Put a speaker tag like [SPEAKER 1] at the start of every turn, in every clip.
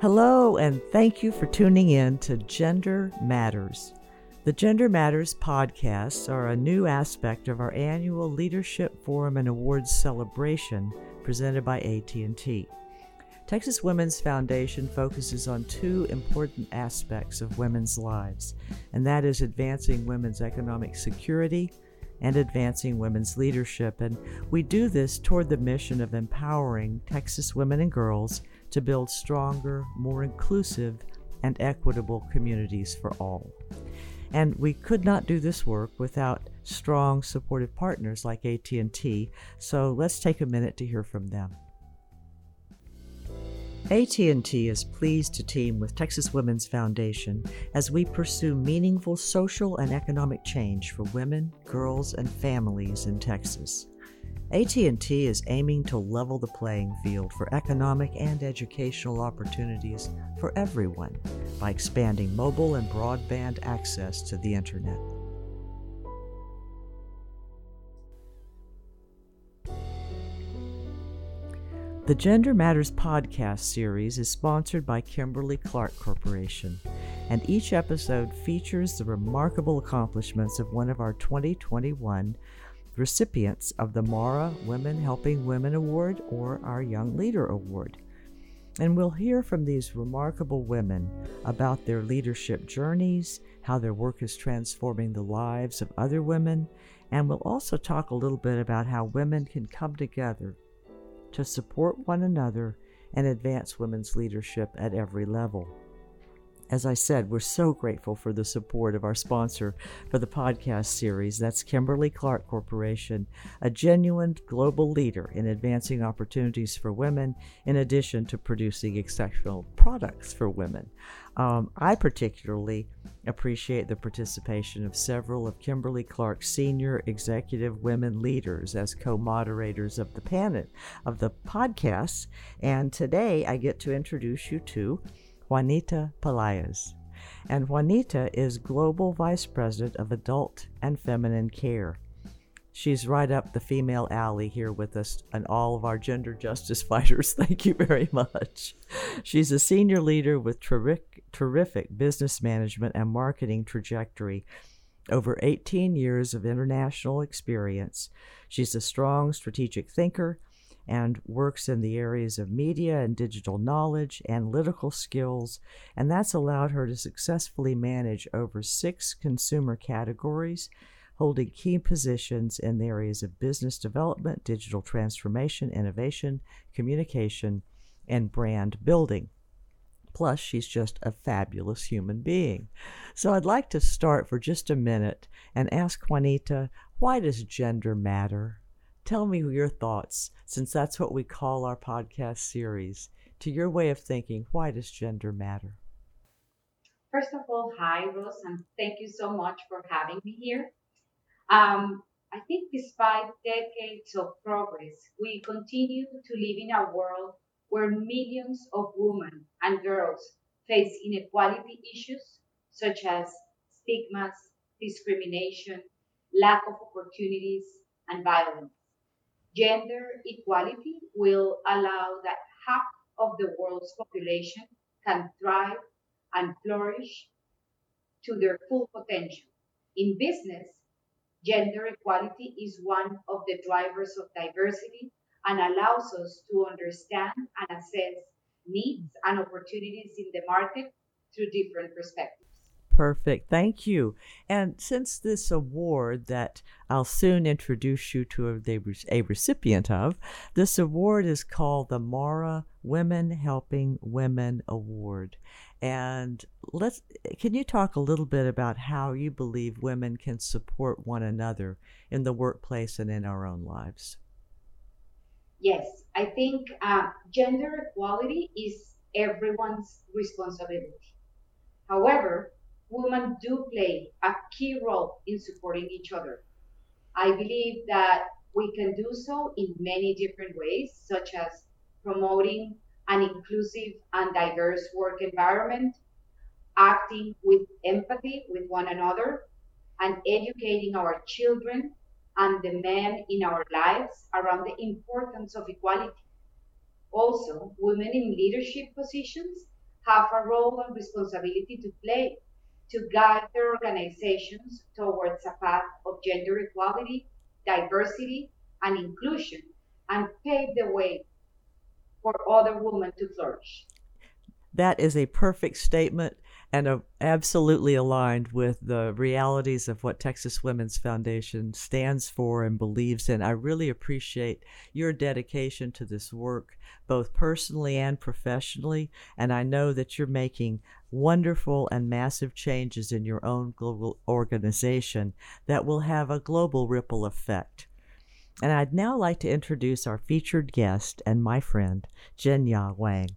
[SPEAKER 1] Hello, and thank you for tuning in to Gender Matters. The Gender Matters podcasts are a new aspect of our annual Leadership Forum and Awards celebration presented by AT&T. Texas Women's Foundation focuses on two important aspects of women's lives, and that is advancing women's economic security and advancing women's leadership. And we do this toward the mission of empowering Texas women and girls to build stronger, more inclusive, and equitable communities for all. And we could not do this work without strong supportive partners like AT&T. So let's take a minute to hear from them. AT&T is pleased to team with Texas Women's Foundation as we pursue meaningful social and economic change for women, girls, and families in Texas. AT&T is aiming to level the playing field for economic and educational opportunities for everyone by expanding mobile and broadband access to the internet. The Gender Matters podcast series is sponsored by Kimberly Clark Corporation, and each episode features the remarkable accomplishments of one of our 2021 recipients of the Maura Women Helping Women Award or our Young Leader Award. And we'll hear from these remarkable women about their leadership journeys, how their work is transforming the lives of other women, and we'll also talk a little bit about how women can come together to support one another and advance women's leadership at every level. As I said, we're so grateful for the support of our sponsor for the podcast series. That's Kimberly Clark Corporation, a genuine global leader in advancing opportunities for women, in addition to producing exceptional products for women. Um, I particularly appreciate the participation of several of Kimberly Clark's senior executive women leaders as co-moderators of the panel of the podcast. And today I get to introduce you to Juanita Pelayas. And Juanita is Global Vice President of Adult and Feminine Care. She's right up the female alley here with us and all of our gender justice fighters. Thank you very much. She's a senior leader with terrific, terrific business management and marketing trajectory over 18 years of international experience. She's a strong strategic thinker and works in the areas of media and digital knowledge, analytical skills, and that's allowed her to successfully manage over six consumer categories, holding key positions in the areas of business development, digital transformation, innovation, communication, and brand building. Plus, she's just a fabulous human being. So, I'd like to start for just a minute and ask Juanita why does gender matter? Tell me your thoughts, since that's what we call our podcast series. To your way of thinking, why does gender matter?
[SPEAKER 2] First of all, hi, Roz, and thank you so much for having me here. Um, I think despite decades of progress, we continue to live in a world where millions of women and girls face inequality issues such as stigmas, discrimination, lack of opportunities, and violence. Gender equality will allow that half of the world's population can thrive and flourish to their full potential. In business, gender equality is one of the drivers of diversity and allows us to understand and assess needs and opportunities in the market through different perspectives.
[SPEAKER 1] Perfect. Thank you. And since this award that I'll soon introduce you to a, a, recipient of, this award is called the Maura Women Helping Women Award. And let's can you talk a little bit about how you believe women can support one another in the workplace and in our own lives?
[SPEAKER 2] Yes, I think uh, gender equality is everyone's responsibility. However, women do play a key role in supporting each other. I believe that we can do so in many different ways, such as promoting an inclusive and diverse work environment, acting with empathy with one another, and educating our children and the men in our lives around the importance of equality. Also, women in leadership positions have a role and responsibility to play to guide their organizations towards a path of gender equality, diversity, and inclusion, and pave the way for other women to flourish.
[SPEAKER 1] That is a perfect statement and a, absolutely aligned with the realities of what Texas Women's Foundation stands for and believes in. I really appreciate your dedication to this work, both personally and professionally, and I know that you're making wonderful and massive changes in your own global organization that will have a global ripple effect. And I'd now like to introduce our featured guest and my friend, Jinya Huang.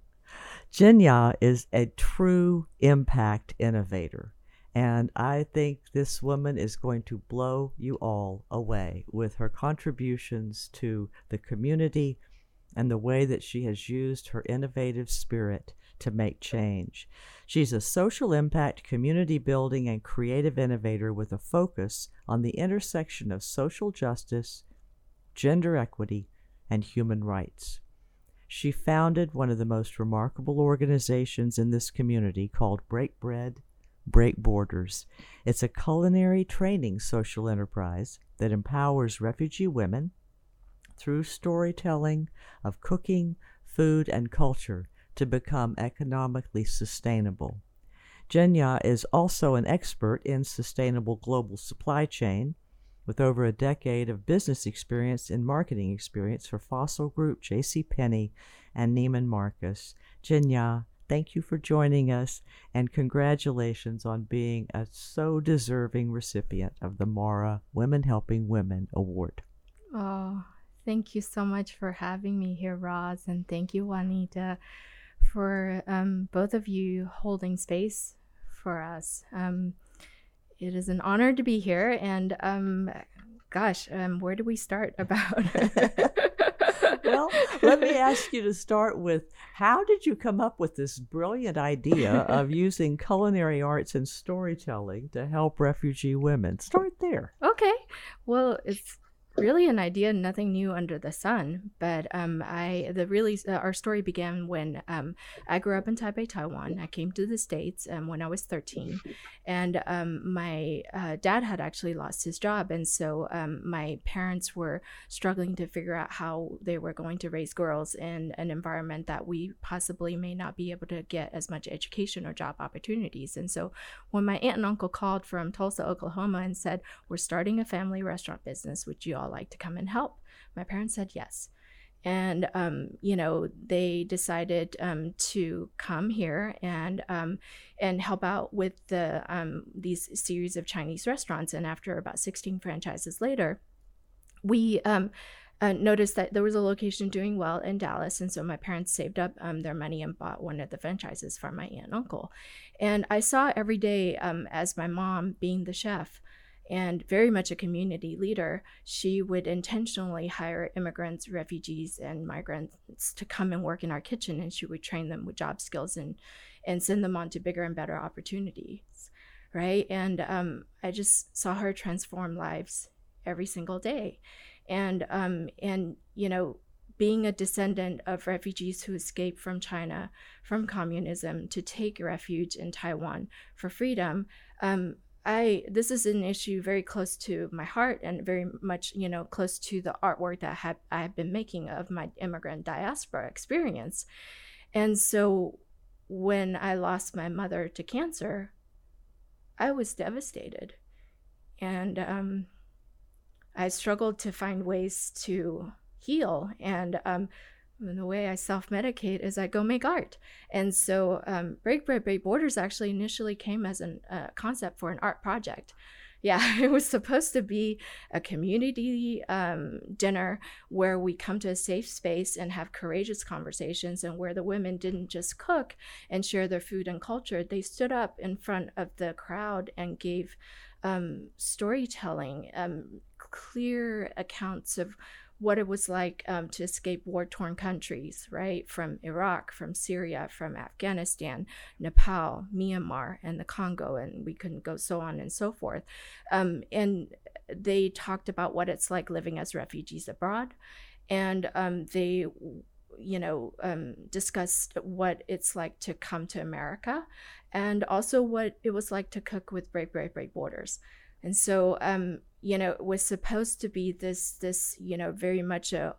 [SPEAKER 1] Jinya is a true impact innovator. And I think this woman is going to blow you all away with her contributions to the community and the way that she has used her innovative spirit to make change. She's a social impact, community building, and creative innovator with a focus on the intersection of social justice, gender equity, and human rights. She founded one of the most remarkable organizations in this community called Break Bread, Break Borders. It's a culinary training social enterprise that empowers refugee women through storytelling of cooking, food, and culture to become economically sustainable. Jinya is also an expert in sustainable global supply chain with over a decade of business experience and marketing experience for Fossil Group, J.C. Penney, and Neiman Marcus. Jinya, thank you for joining us, and congratulations on being a so deserving recipient of the Maura Women Helping Women Award.
[SPEAKER 3] Oh, thank you so much for having me here, Roz, and thank you, Juanita, for um, both of you holding space for us. Um, it is an honor to be here. And um, gosh, um, where do we start about?
[SPEAKER 1] well, let me ask you to start with how did you come up with this brilliant idea of using culinary arts and storytelling to help refugee women? Start there.
[SPEAKER 3] Okay. Well, it's really an idea, nothing new under the sun. But um, I the really uh, our story began when um, I grew up in Taipei, Taiwan. I came to the states um, when I was 13, and um, my uh, dad had actually lost his job, and so um, my parents were struggling to figure out how they were going to raise girls in an environment that we possibly may not be able to get as much education or job opportunities. And so when my aunt and uncle called from Tulsa, Oklahoma, and said, "We're starting a family restaurant business. Would you all like to come and help? My parents said yes. And, um, you know, they decided um, to come here and um, and help out with the um, these series of Chinese restaurants. And after about 16 franchises later, we um, uh, noticed that there was a location doing well in Dallas, and so my parents saved up um, their money and bought one of the franchises for my aunt and uncle. And I saw every day um, as my mom, being the chef, and very much a community leader, she would intentionally hire immigrants, refugees, and migrants to come and work in our kitchen, and she would train them with job skills and and send them on to bigger and better opportunities, right? And um, I just saw her transform lives every single day, and um, and you know being a descendant of refugees who escaped from China, from communism, to take refuge in Taiwan for freedom, um, I this is an issue very close to my heart and very much you know close to the artwork that I have, I have been making of my immigrant diaspora experience, and so when I lost my mother to cancer, I was devastated, and um, I struggled to find ways to heal. And um, and the way I self medicate is I go make art. And so um, Break Bread, Break Borders actually initially came as a uh, concept for an art project. Yeah, it was supposed to be a community um, dinner where we come to a safe space and have courageous conversations, and where the women didn't just cook and share their food and culture. They stood up in front of the crowd and gave um, storytelling, um, clear accounts of what it was like um, to escape war torn countries, right? From Iraq, from Syria, from Afghanistan, Nepal, Myanmar, and the Congo, and we couldn't go so on and so forth. Um, and they talked about what it's like living as refugees abroad. And um, they you know, um, discussed what it's like to come to America and also what it was like to cook with Break, Break, Break Borders. And so, um, you know, it was supposed to be this, this, you know, very much a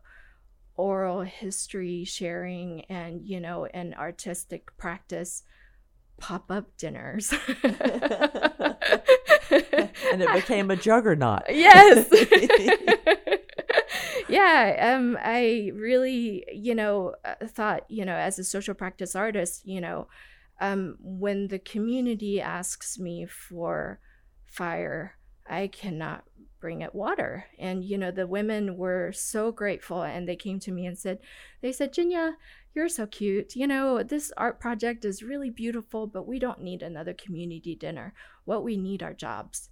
[SPEAKER 3] oral history sharing and, you know, an artistic practice pop up dinners. and
[SPEAKER 1] it became a juggernaut.
[SPEAKER 3] Yes. yeah, um, I really, you know, uh, thought, you know, as a social practice artist, you know, um, when the community asks me for fire, I cannot bring it water. And, you know, the women were so grateful and they came to me and said, they said, Jinya, you're so cute. You know, this art project is really beautiful, but we don't need another community dinner. What we need are jobs.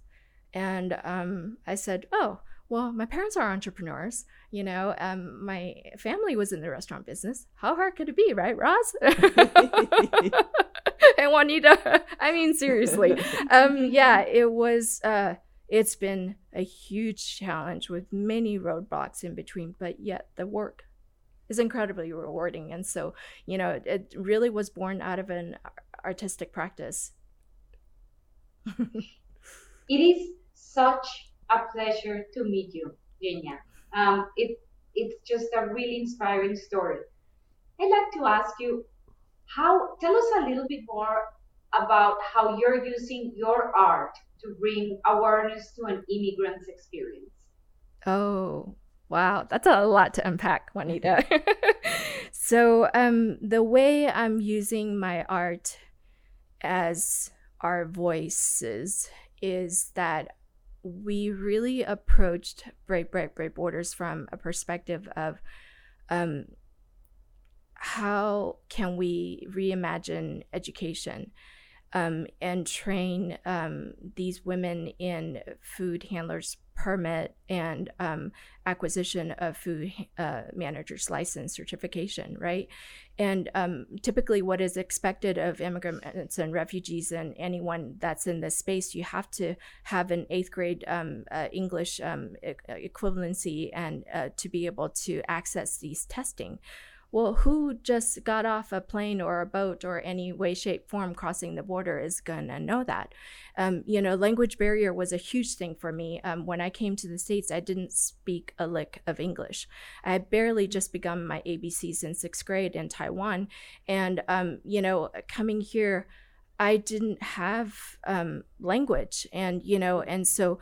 [SPEAKER 3] And um, I said, oh, well, my parents are entrepreneurs. You know, um, my family was in the restaurant business. How hard could it be, right, Roz? and Juanita, I mean, seriously. Um, yeah, it was, uh, it's been a huge challenge with many roadblocks in between, but yet the work is incredibly rewarding. And so, you know, it really was born out of an artistic practice.
[SPEAKER 2] it is such a pleasure to meet you, Jinya. Um, it, it's just a really inspiring story. I'd like to ask you how tell us a little bit more about how you're using your art to bring awareness to an immigrant's experience.
[SPEAKER 3] Oh, wow. That's a lot to unpack, Juanita. so, um, the way I'm using my art as our voices is that we really approached Break, Break, Break Borders from a perspective of um, how can we reimagine education um, and train um, these women in food handlers permit and um, acquisition of food uh, manager's license certification, right? And um, typically, what is expected of immigrants and refugees and anyone that's in this space, you have to have an eighth grade um, uh, English um, equivalency and uh, to be able to access these testing well, who just got off a plane or a boat or any way, shape, form crossing the border is going to know that. Um, you know, language barrier was a huge thing for me. Um, when I came to the States, I didn't speak a lick of English. I had barely just begun my ABCs in sixth grade in Taiwan. And, um, you know, coming here, I didn't have um, language. And, you know, and so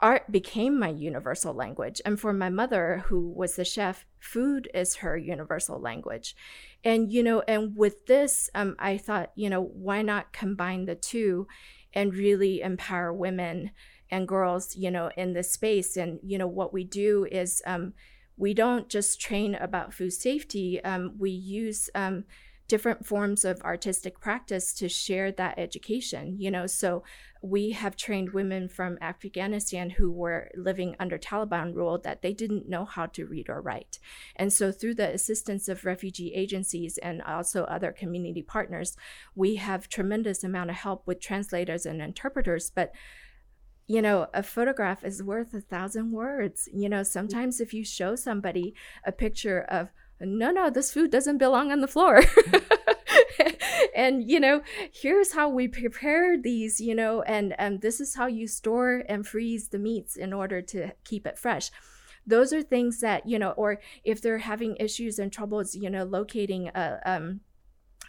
[SPEAKER 3] art became my universal language. And for my mother, who was the chef, food is her universal language. And, you know, and with this, um, I thought, you know, why not combine the two and really empower women and girls, you know, in this space? And, you know, what we do is um, we don't just train about food safety, um, we use, um, different forms of artistic practice to share that education you know? So we have trained women from afghanistan who were living under taliban rule that they didn't know how to read or write. And so through the assistance of refugee agencies and also other community partners we have tremendous amount of help with translators and interpreters. But you know, a photograph is worth a thousand words. You know, sometimes if you show somebody a picture of no, no, this food doesn't belong on the floor. and you know here's how we prepare these you know and and this is how you store and freeze the meats in order to keep it fresh those are things that you know or if they're having issues and troubles you know locating a um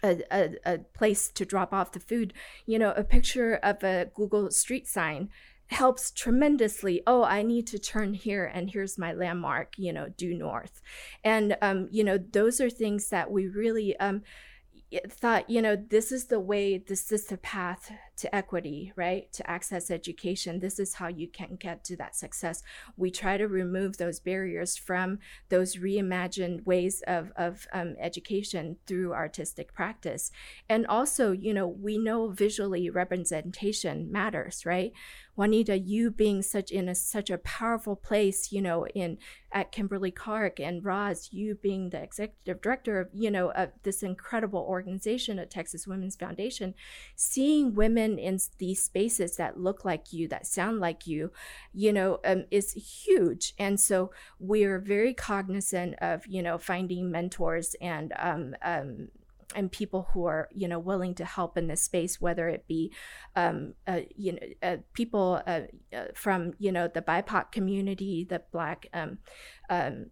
[SPEAKER 3] a, a, a place to drop off the food you know a picture of a google street sign helps tremendously. Oh i need to turn here and here's my landmark you know due north. And um, you know those are things that we really um, thought, you know, this is the way, this is the path to equity, right? To access education. This is how you can get to that success. We try to remove those barriers from those reimagined ways of, of um, education through artistic practice. And also, you know, we know visually representation matters, right? Juanita, you being such in a, such a powerful place, you know, in at Kimberly Clark and Roz, you being the executive director of, you know, of this incredible organization at Texas Women's Foundation, seeing women women in these spaces that look like you, that sound like you, you know, um, is huge. And so we're very cognizant of, you know, finding mentors and, um, um, and people who are you know willing to help in this space whether it be um, uh, you know uh, people uh, uh from you know the bipoc community the black um, um,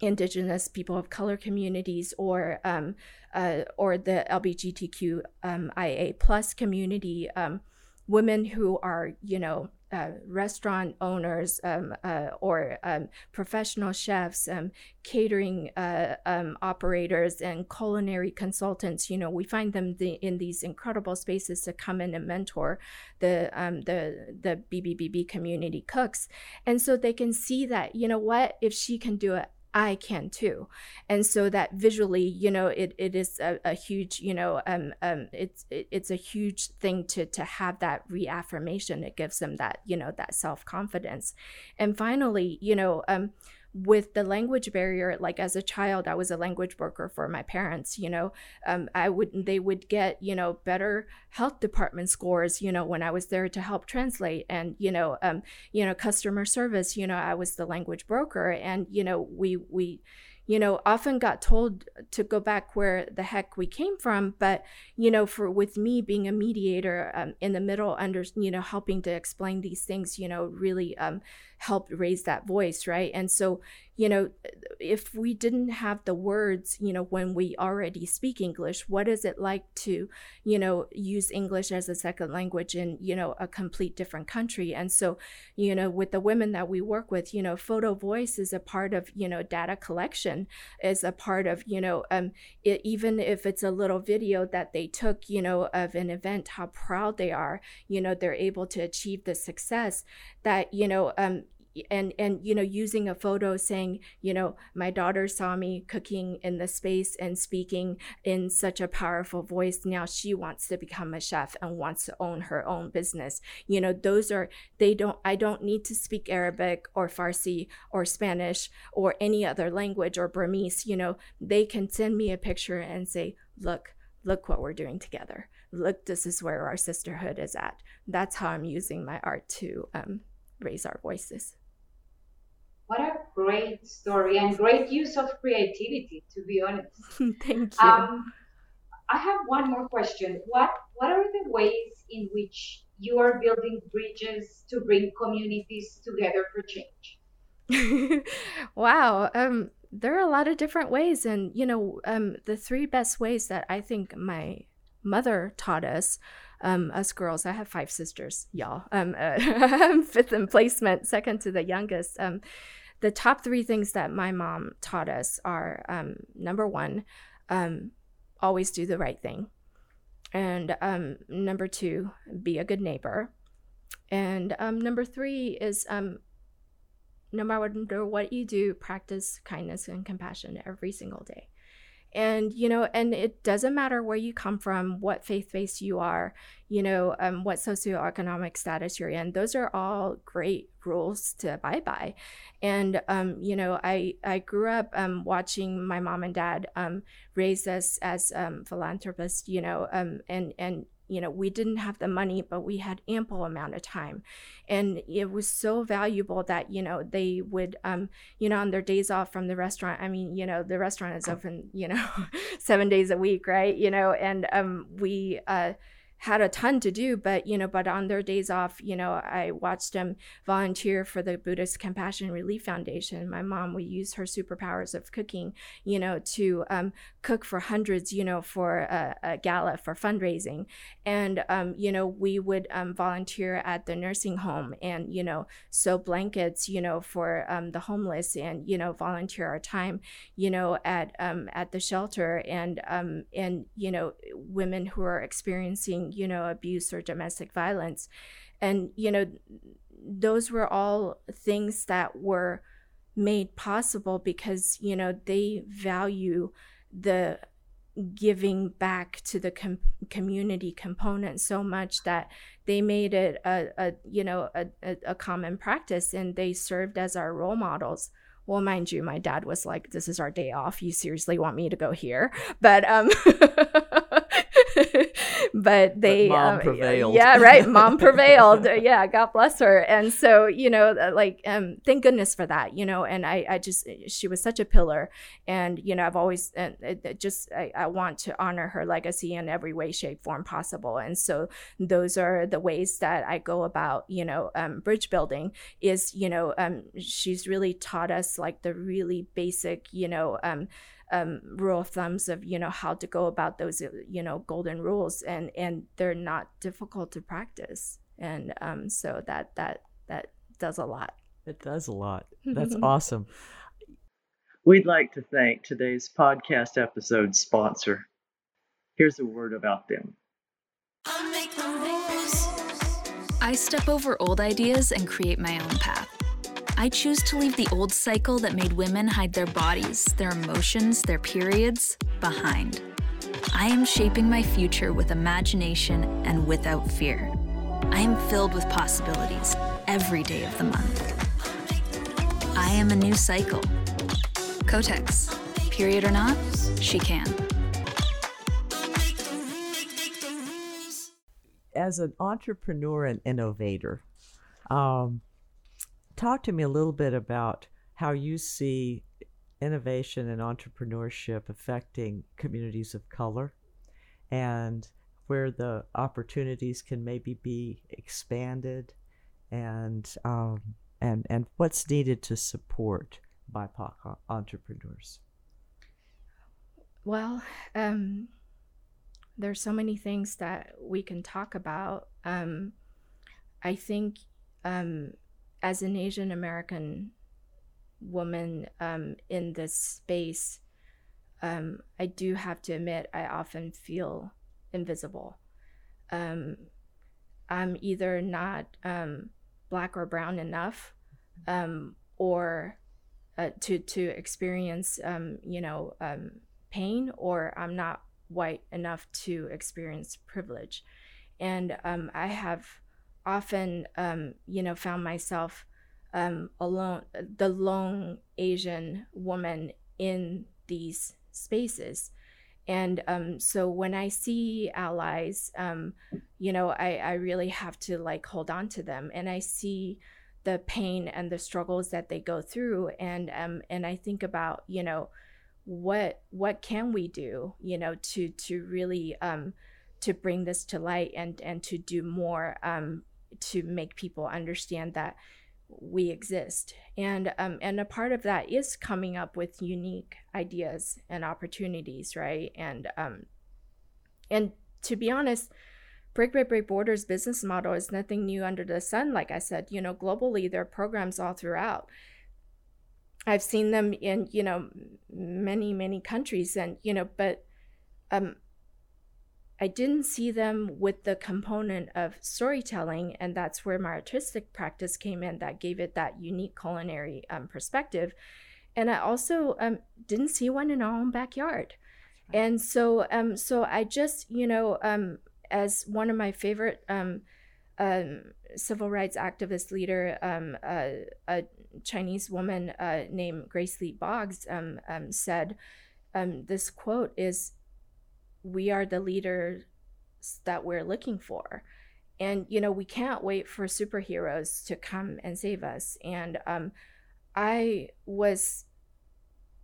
[SPEAKER 3] indigenous people of color communities or um, uh, or the LGBTQIA um, plus community, um, women who are you know uh, restaurant owners um, uh, or um, professional chefs, um, catering uh, um, operators, and culinary consultants. You know, we find them the, in these incredible spaces to come in and mentor the the the BBBB community cooks, and so they can see that you know what if she can do it I can too. And so that visually, you know, it, it is a, a huge, you know, um, um, it's, it, it's a huge thing to, to have that reaffirmation. It gives them that, you know, that self-confidence. And finally, you know, um, with the language barrier like as a child i was a language worker for my parents you know um, i would they would get you know better health department scores you know when i was there to help translate and you know um, you know customer service you know i was the language broker and you know we we you know, often got told to go back where the heck we came from. But, you know, for with me being a mediator um, in the middle, under, you know, helping to explain these things, you know, really um, helped raise that voice, right? And so, you know, if we didn't have the words, you know, when we already speak English, what is it like to, you know, use English as a second language in, you know, a complete different country? And so, you know, with the women that we work with, you know, photo voice is a part of, you know, data collection, is a part of, you know, um, it, even if it's a little video that they took, you know, of an event, how proud they are, you know, they're able to achieve the success that, you know, um, and and you know using a photo saying you know my daughter saw me cooking in the space and speaking in such a powerful voice. Now she wants to become a chef and wants to own her own business. You know those are they don't i don't need to speak arabic or farsi or spanish or any other language or burmese you know. They can send me a picture and say look look what we're doing together. Look this is where our sisterhood is at. That's how i'm using my art to um, raise our voices
[SPEAKER 2] what a great story and great use of creativity, to be honest.
[SPEAKER 3] Thank you. Um,
[SPEAKER 2] I have one more question. What What are the ways in which you are building bridges to bring communities together for change?
[SPEAKER 3] wow. Um, there are a lot of different ways, and you know, um, the three best ways that I think my mother taught us um, us girls, I have five sisters, y'all. Um, uh, fifth in placement, second to the youngest. Um, the top three things that my mom taught us are um, number one, um, always do the right thing. And um, number two, be a good neighbor. And um, number three is um, no matter what you do, practice kindness and compassion every single day and you know and it doesn't matter where you come from what faith base you are you know um, what socioeconomic status you're in those are all great rules to abide by. And um, you know i i grew up um, watching my mom and dad um, raise us as um, philanthropists you know um, and and you know we didn't have the money but we had ample amount of time. And it was so valuable that you know they would um you know on their days off from the restaurant i mean you know the restaurant is open you know seven days a week right? You know and um we uh had a ton to do, but you know, but on their days off, you know, I watched them volunteer for the Buddhist Compassion Relief Foundation. My mom would use her superpowers of cooking, you know, to um, cook for hundreds, you know, for a, a gala for fundraising, and um, you know, we would um, volunteer at the nursing home and you know, sew blankets, you know, for um, the homeless, and you know, volunteer our time, you know, at um, at the shelter, and um, and you know, women who are experiencing you know, abuse or domestic violence. And, you know, those were all things that were made possible because, you know, they value the giving back to the com- community component so much that they made it a, a you know a, a, a, common practice and they served as our role models. Well mind you my dad was like this is our day off. You seriously want me to go here? But um but they
[SPEAKER 1] but mom
[SPEAKER 3] um,
[SPEAKER 1] prevailed.
[SPEAKER 3] yeah right mom prevailed. Yeah god bless her. And so you know uh, like um thank goodness for that you know and i i just she was such a pillar. And you know i've always uh, just I, I want to honor her legacy in every way shape form possible. And so those are the ways that i go about you know um, bridge building is you know um, she's really taught us like the really basic you know um, um, rule of thumbs of you know how to go about those you know golden rules and and they're not difficult to practice. And um, so that that that does a lot.
[SPEAKER 1] It does a lot. That's awesome.
[SPEAKER 4] We'd like to thank today's podcast episode sponsor. Here's a word about them.
[SPEAKER 5] I step over old ideas and create my own path I choose to leave the old cycle that made women hide their bodies, their emotions, their periods behind. I am shaping my future with imagination and without fear. I am filled with possibilities every day of the month. I am a new cycle. Kotex, period or not, she can.
[SPEAKER 1] As an entrepreneur and innovator, um, talk to me a little bit about how you see innovation and entrepreneurship affecting communities of color and where the opportunities can maybe be expanded and um, and and what's needed to support BIPOC entrepreneurs.
[SPEAKER 3] Well, um, there's so many things that we can talk about. Um, I think um, as an Asian American woman um, in this space, um, I do have to admit I often feel invisible. Um, I'm either not um, black or brown enough, um, or uh, to to experience um, you know pain, or I'm not white enough to experience privilege, and I have often, um, you know, found myself um, alone, the lone Asian woman in these spaces. And um, so when I see allies, um, you know, I, I really have to like hold on to them. And I see the pain and the struggles that they go through. And, um, and I think about, you know, what, what can we do, you know, to, to really, um, to bring this to light and, and to do more, um, to make people understand that we exist. And um, and a part of that is coming up with unique ideas and opportunities right? And um, and to be honest break break break borders business model is nothing new under the sun like i said you know globally there are programs all throughout. I've seen them in you know many many countries and you know but um I didn't see them with the component of storytelling, and that's where my artistic practice came in. That gave it that unique culinary um, perspective, and I also um, didn't see one in our own backyard, and so um, so I just you know um, as one of my favorite um, um, civil rights activist leader, uh, a Chinese woman uh, named Grace Lee Boggs said, this quote is we are the leaders that we're looking for. And you know we can't wait for superheroes to come and save us. And um, i was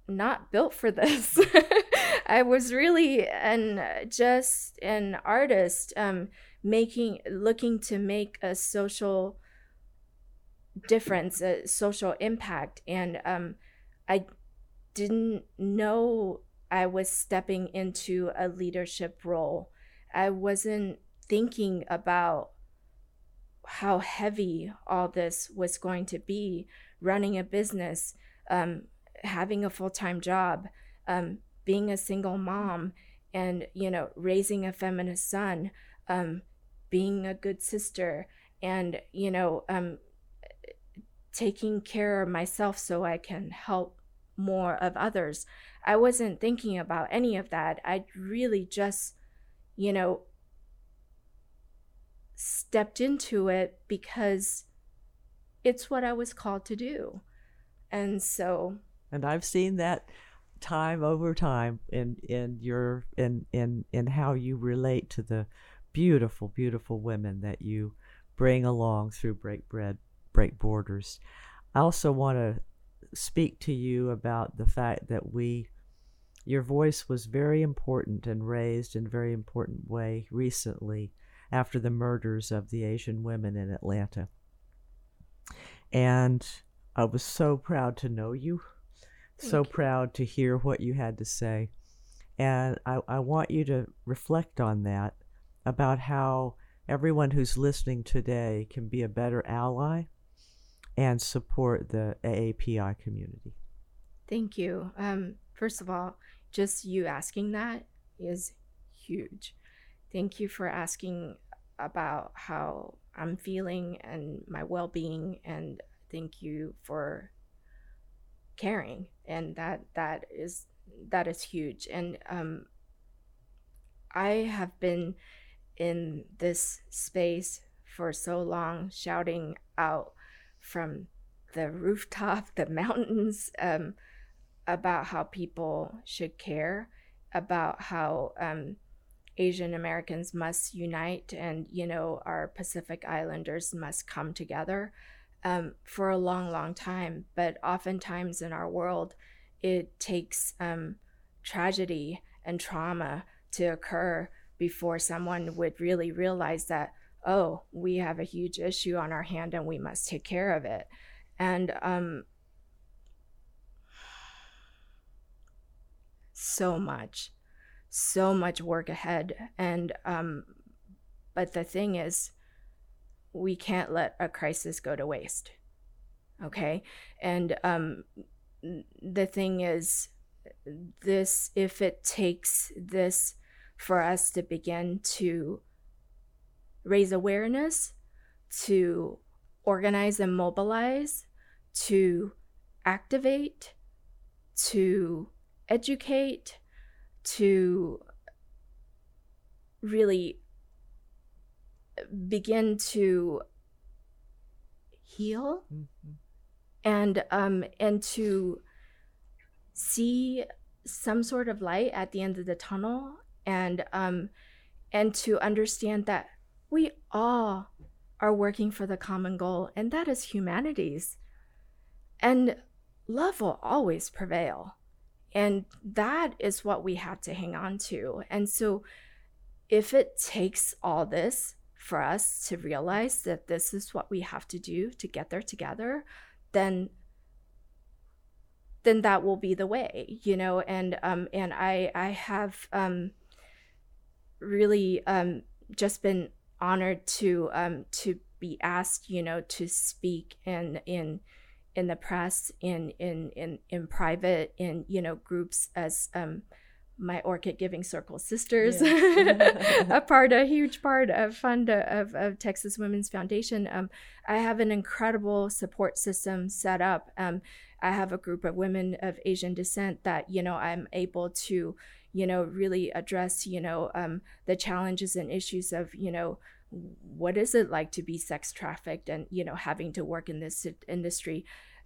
[SPEAKER 3] not built for this. I was really an just an artist um, making looking to make a social difference a social impact. And um, i didn't know I was stepping into a leadership role. I wasn't thinking about how heavy all this was going to be running a business, um, having a full time job, um, being a single mom, and you know raising a feminist son, um, being a good sister, and you know um, taking care of myself so I can help more of others. I wasn't thinking about any of that. I really just, you know, stepped into it because it's what I was called to do. And so
[SPEAKER 1] and I've seen that time over time in in your in in in how you relate to the beautiful, beautiful women that you bring along through Break Bread, Break Borders. I also want to speak to you about the fact that we your voice was very important and raised in a very important way recently after the murders of the Asian women in Atlanta. And I was so proud to know you,
[SPEAKER 3] Thank
[SPEAKER 1] so
[SPEAKER 3] you.
[SPEAKER 1] proud to hear what you had to say. And I, I want you to reflect on that about how everyone who's listening today can be a better ally and support the AAPI community.
[SPEAKER 3] Thank you. Um, first of all, just you asking that is huge. Thank you for asking about how I'm feeling and my well being, and thank you for caring. And that that is that is huge. And um, I have been in this space for so long, shouting out from the rooftop, the mountains, um, about how people should care, about how um, Asian Americans must unite, and you know our Pacific Islanders must come together um, for a long, long time. But oftentimes in our world, it takes um, tragedy and trauma to occur before someone would really realize that oh we have a huge issue on our hand and we must take care of it. And um so much so much work ahead. And um but the thing is we can't let a crisis go to waste okay? And um the thing is this if it takes this for us to begin to raise awareness to organize and mobilize to activate to educate to really begin to heal and um and to see some sort of light at the end of the tunnel and um and to understand that we all are working for the common goal and that is humanities. And love will always prevail and that is what we have to hang on to. And so if it takes all this for us to realize that this is what we have to do to get there together then then that will be the way you know? And um and i i have um really um just been honored to um to be asked you know to speak in in in the press in in in in private in you know groups as um my orchid giving circle sisters
[SPEAKER 1] Yes.
[SPEAKER 3] a part a huge part of fund of, of texas women's foundation um, i have an incredible support system set up um, i have a group of women of asian descent that you know i'm able to you know really address you know um, the challenges and issues of you know what is it like to be sex trafficked and you know having to work in this industry?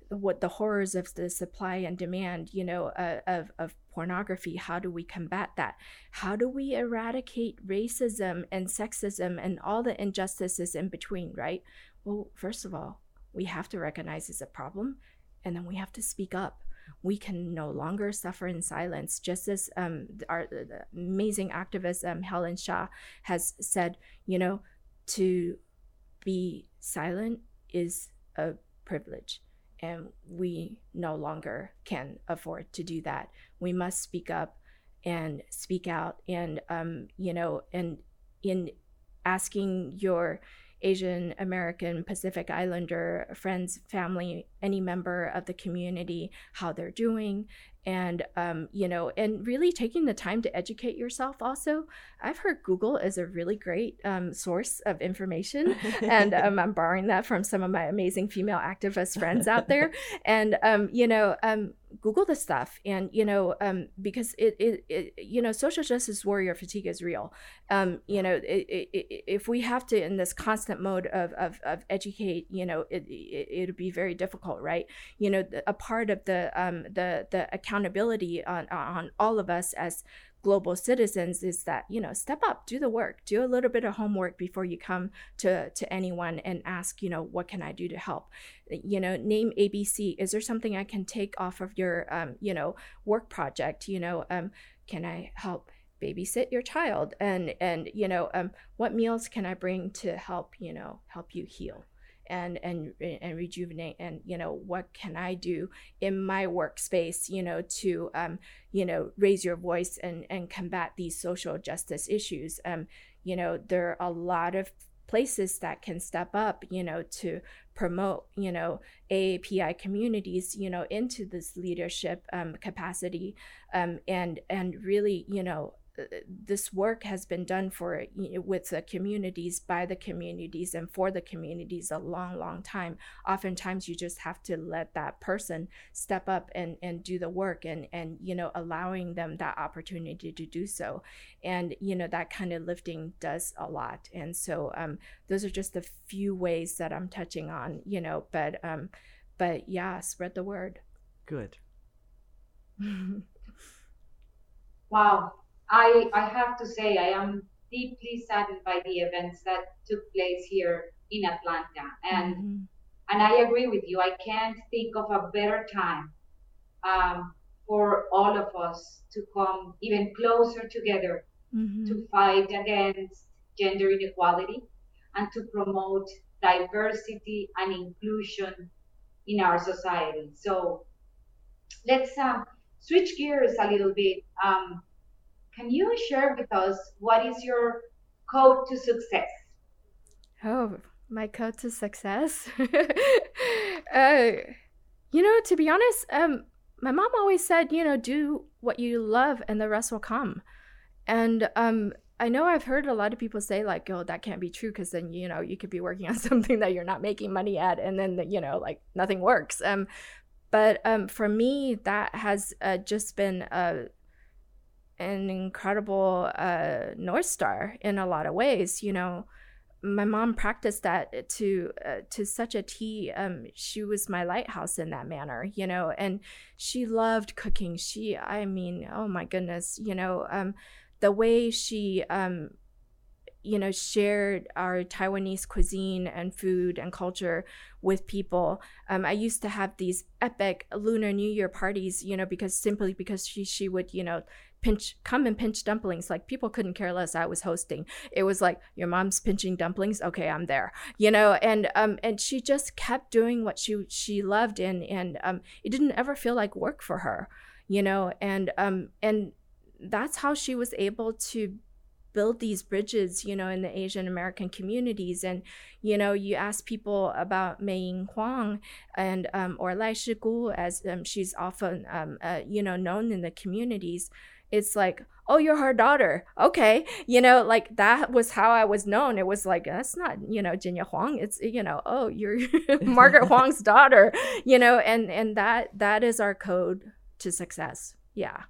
[SPEAKER 3] What the horrors of the supply and demand you know uh, of, of pornography how do we combat that? How do we eradicate racism and sexism and all the injustices in between right? Well first of all we have to recognize it's a problem and then we have to speak up we can no longer suffer in silence. Just as um, our amazing activist um, helen shaw has said you know to be silent is a privilege and we no longer can afford to do that. We must speak up and speak out and um, you know and in asking your asian american pacific islander friends family any member of the community how they're doing. And um, you know and really taking the time to educate yourself also. I've heard google is a really great um, source of information. And um, i'm borrowing that from some of my amazing female activist friends out there. And um, you know um, google the stuff and you know um, because it, it, it you know social justice warrior fatigue is real. Um, you know it, if we have to in this constant mode of, of, of educate you know it, it, it'll be very difficult right? You know a part of the um, the the accountability on on all of us as global citizens is that you know step up do the work do a little bit of homework before you come to to anyone and ask you know what can i do to help? You know name abc is there something i can take off of your um, you know work project? You know um, can i help babysit your child? And and you know um, what meals can i bring to help you know help you heal and and and rejuvenate and you know what can i do in my workspace you know to um, you know raise your voice and and combat these social justice issues. Um, you know there are a lot of places that can step up you know to promote you know aapi communities you know into this leadership um, capacity um, and and really you know this work has been done for you know, with the communities by the communities and for the communities a long long time. Oftentimes you just have to let that person step up and and do the work and and you know allowing them that opportunity to do so. And you know that kind of lifting does a lot. And so um those are just a few ways that i'm touching on you know but um but yeah spread the word.
[SPEAKER 1] Good.
[SPEAKER 2] Wow I, I have to say, I am deeply saddened by the events that took place here in Atlanta. And mm-hmm. and I agree with you. I can't think of a better time um, for all of us to come even closer together mm-hmm. to fight against gender inequality and to promote diversity and inclusion in our society. So let's um, switch gears a little bit. Um, can you share with us what is your code to success?
[SPEAKER 3] Oh, my code to success? uh, you know, to be honest, um, my mom always said, you know, do what you love and the rest will come. And um, I know I've heard a lot of people say like, "Oh, that can't be true," because then you know you could be working on something that you're not making money at, and then you know like nothing works. Um, but um, for me, that has uh, just been a an incredible uh, north star in a lot of ways. You know, my mom practiced that to uh, to such a t. Um, she was my lighthouse in that manner. You know, and she loved cooking. She, I mean, oh my goodness, you know, um, the way she um, you know shared our taiwanese cuisine and food and culture with people um, i used to have these epic lunar new year parties you know because simply because she she would you know pinch come and pinch dumplings. Like people couldn't care less i was hosting. It was like your mom's pinching dumplings? Okay i'm there. You know and um and she just kept doing what she she loved and and um it didn't ever feel like work for her you know? And um and that's how she was able to build these bridges, you know, in the Asian American communities. And, you know, you ask people about Mei Ying Huang and, um, or Lai Shigu, as um, she's often, um, uh, you know, known in the communities it's like, oh, you're her daughter. Okay. You know, like that was how I was known. It was like, that's not, you know, Jinya Huang. It's, you know, oh, you're Margaret Huang's daughter, you know, and, and that, that is our code to success. Yeah.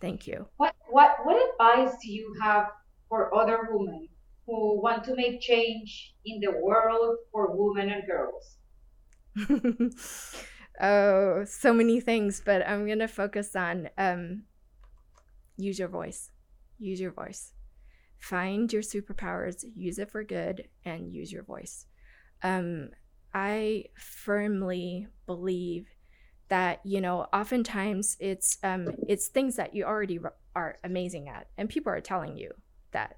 [SPEAKER 3] Thank you.
[SPEAKER 2] What, what, what advice do you have for other women who want to make change in the world for women and girls?
[SPEAKER 3] oh, so many things, but I'm going to focus on um, use your voice. Use your voice. Find your superpowers, use it for good, and use your voice. Um, I firmly believe that you know oftentimes it's um, it's things that you already are amazing at, and people are telling you that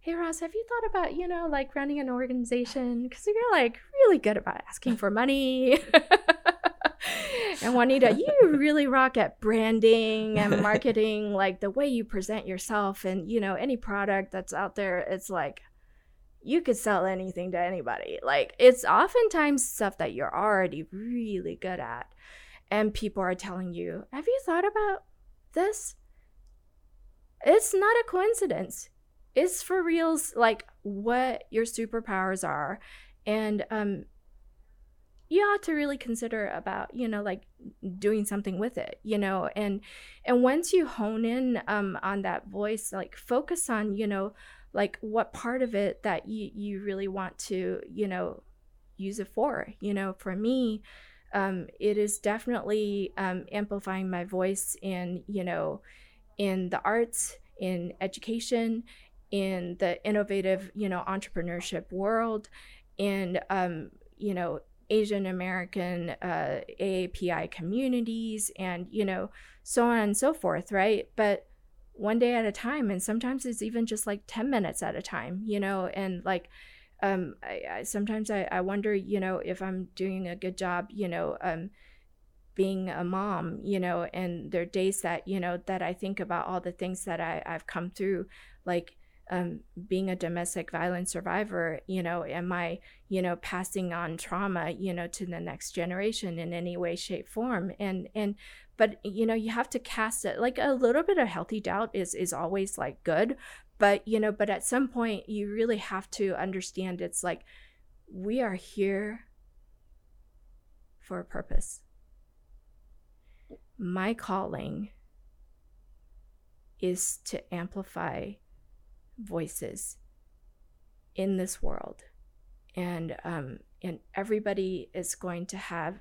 [SPEAKER 3] hey Roz, have you thought about, you know, like running an organization? Because you're like really good about asking for money. and Juanita, you really rock at branding and marketing, like the way you present yourself and, you know, any product that's out there, it's like you could sell anything to anybody. Like it's oftentimes stuff that you're already really good at. And people are telling you, have you thought about this? It's not a coincidence. It's for reals, like what your superpowers are. And um, you ought to really consider about you know like doing something with it you know and and once you hone in um on that voice like focus on you know like what part of it that you you really want to you know use it for you know for me um it is definitely um amplifying my voice in you know in the arts, in education, in the innovative, you know, entrepreneurship world, in um, you know, Asian American uh, AAPI communities, and you know, so on and so forth, right? But one day at a time, and sometimes it's even just like ten minutes at a time, you know, and like. Um, I, I sometimes I, I wonder, you know, if I'm doing a good job, you know, um, being a mom, you know, and there are days that, you know, that I think about all the things that I, I've come through, like um, being a domestic violence survivor, you know, am I, you know, passing on trauma, you know, to the next generation in any way, shape, form? And and but you know, you have to cast it like a little bit of healthy doubt is is always like good, but you know, but at some point you really have to understand it's like we are here for a purpose. My calling is to amplify voices in this world. And um, and everybody is going to have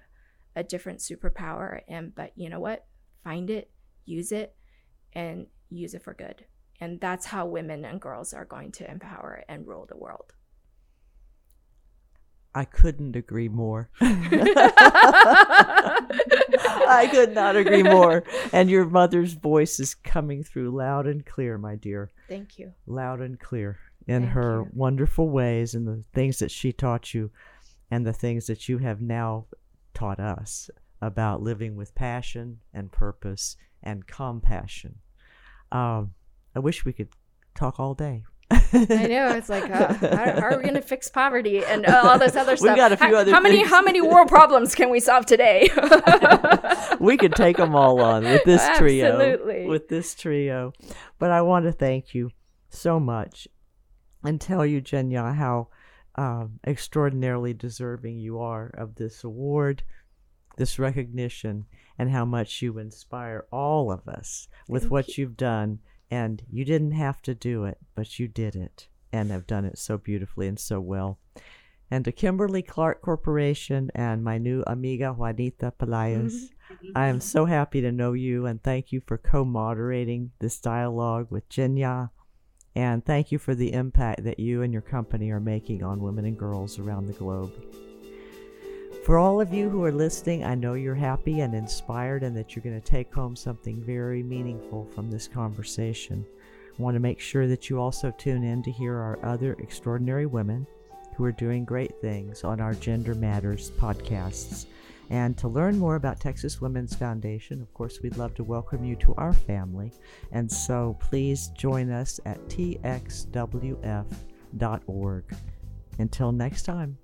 [SPEAKER 3] a different superpower and but you know what? Find it use it and use it for good. And that's how women and girls are going to empower and rule the world
[SPEAKER 1] I couldn't agree more. I could not agree more. And your mother's voice is coming through loud and clear, my dear.
[SPEAKER 3] Thank you.
[SPEAKER 1] Loud and clear in
[SPEAKER 3] Thank
[SPEAKER 1] her
[SPEAKER 3] you.
[SPEAKER 1] wonderful ways and the things that she taught you and the things that you have now taught us about living with passion and purpose and compassion. Um, I wish we could talk all day.
[SPEAKER 3] I know it's like uh, how, how are we going to fix poverty and uh, all this other
[SPEAKER 1] stuff?
[SPEAKER 3] Stuff?
[SPEAKER 1] got a few
[SPEAKER 3] how,
[SPEAKER 1] other
[SPEAKER 3] how many
[SPEAKER 1] things.
[SPEAKER 3] how many world problems can we solve today?
[SPEAKER 1] we could take them all on with this trio.
[SPEAKER 3] Absolutely.
[SPEAKER 1] With this trio. But I want to thank you so much and tell you, Jinya, how um, extraordinarily deserving you are of this award, this recognition, and how much you inspire all of us with
[SPEAKER 3] Thank
[SPEAKER 1] what you've done. And you didn't have to do it, but you did it and have done it so beautifully and so well. And to Kimberly Clark Corporation and my new amiga Juanita Pelayas, mm-hmm. I am so happy to know you and thank you for co moderating this dialogue with Jinya. And thank you for the impact that you and your company are making on women and girls around the globe. For all of you who are listening, I know you're happy and inspired and that you're going to take home something very meaningful from this conversation. I want to make sure that you also tune in to hear our other extraordinary women who are doing great things on our Gender Matters podcasts. And to learn more about Texas Women's Foundation, of course, we'd love to welcome you to our family. And so please join us at txwf.org. Until next time.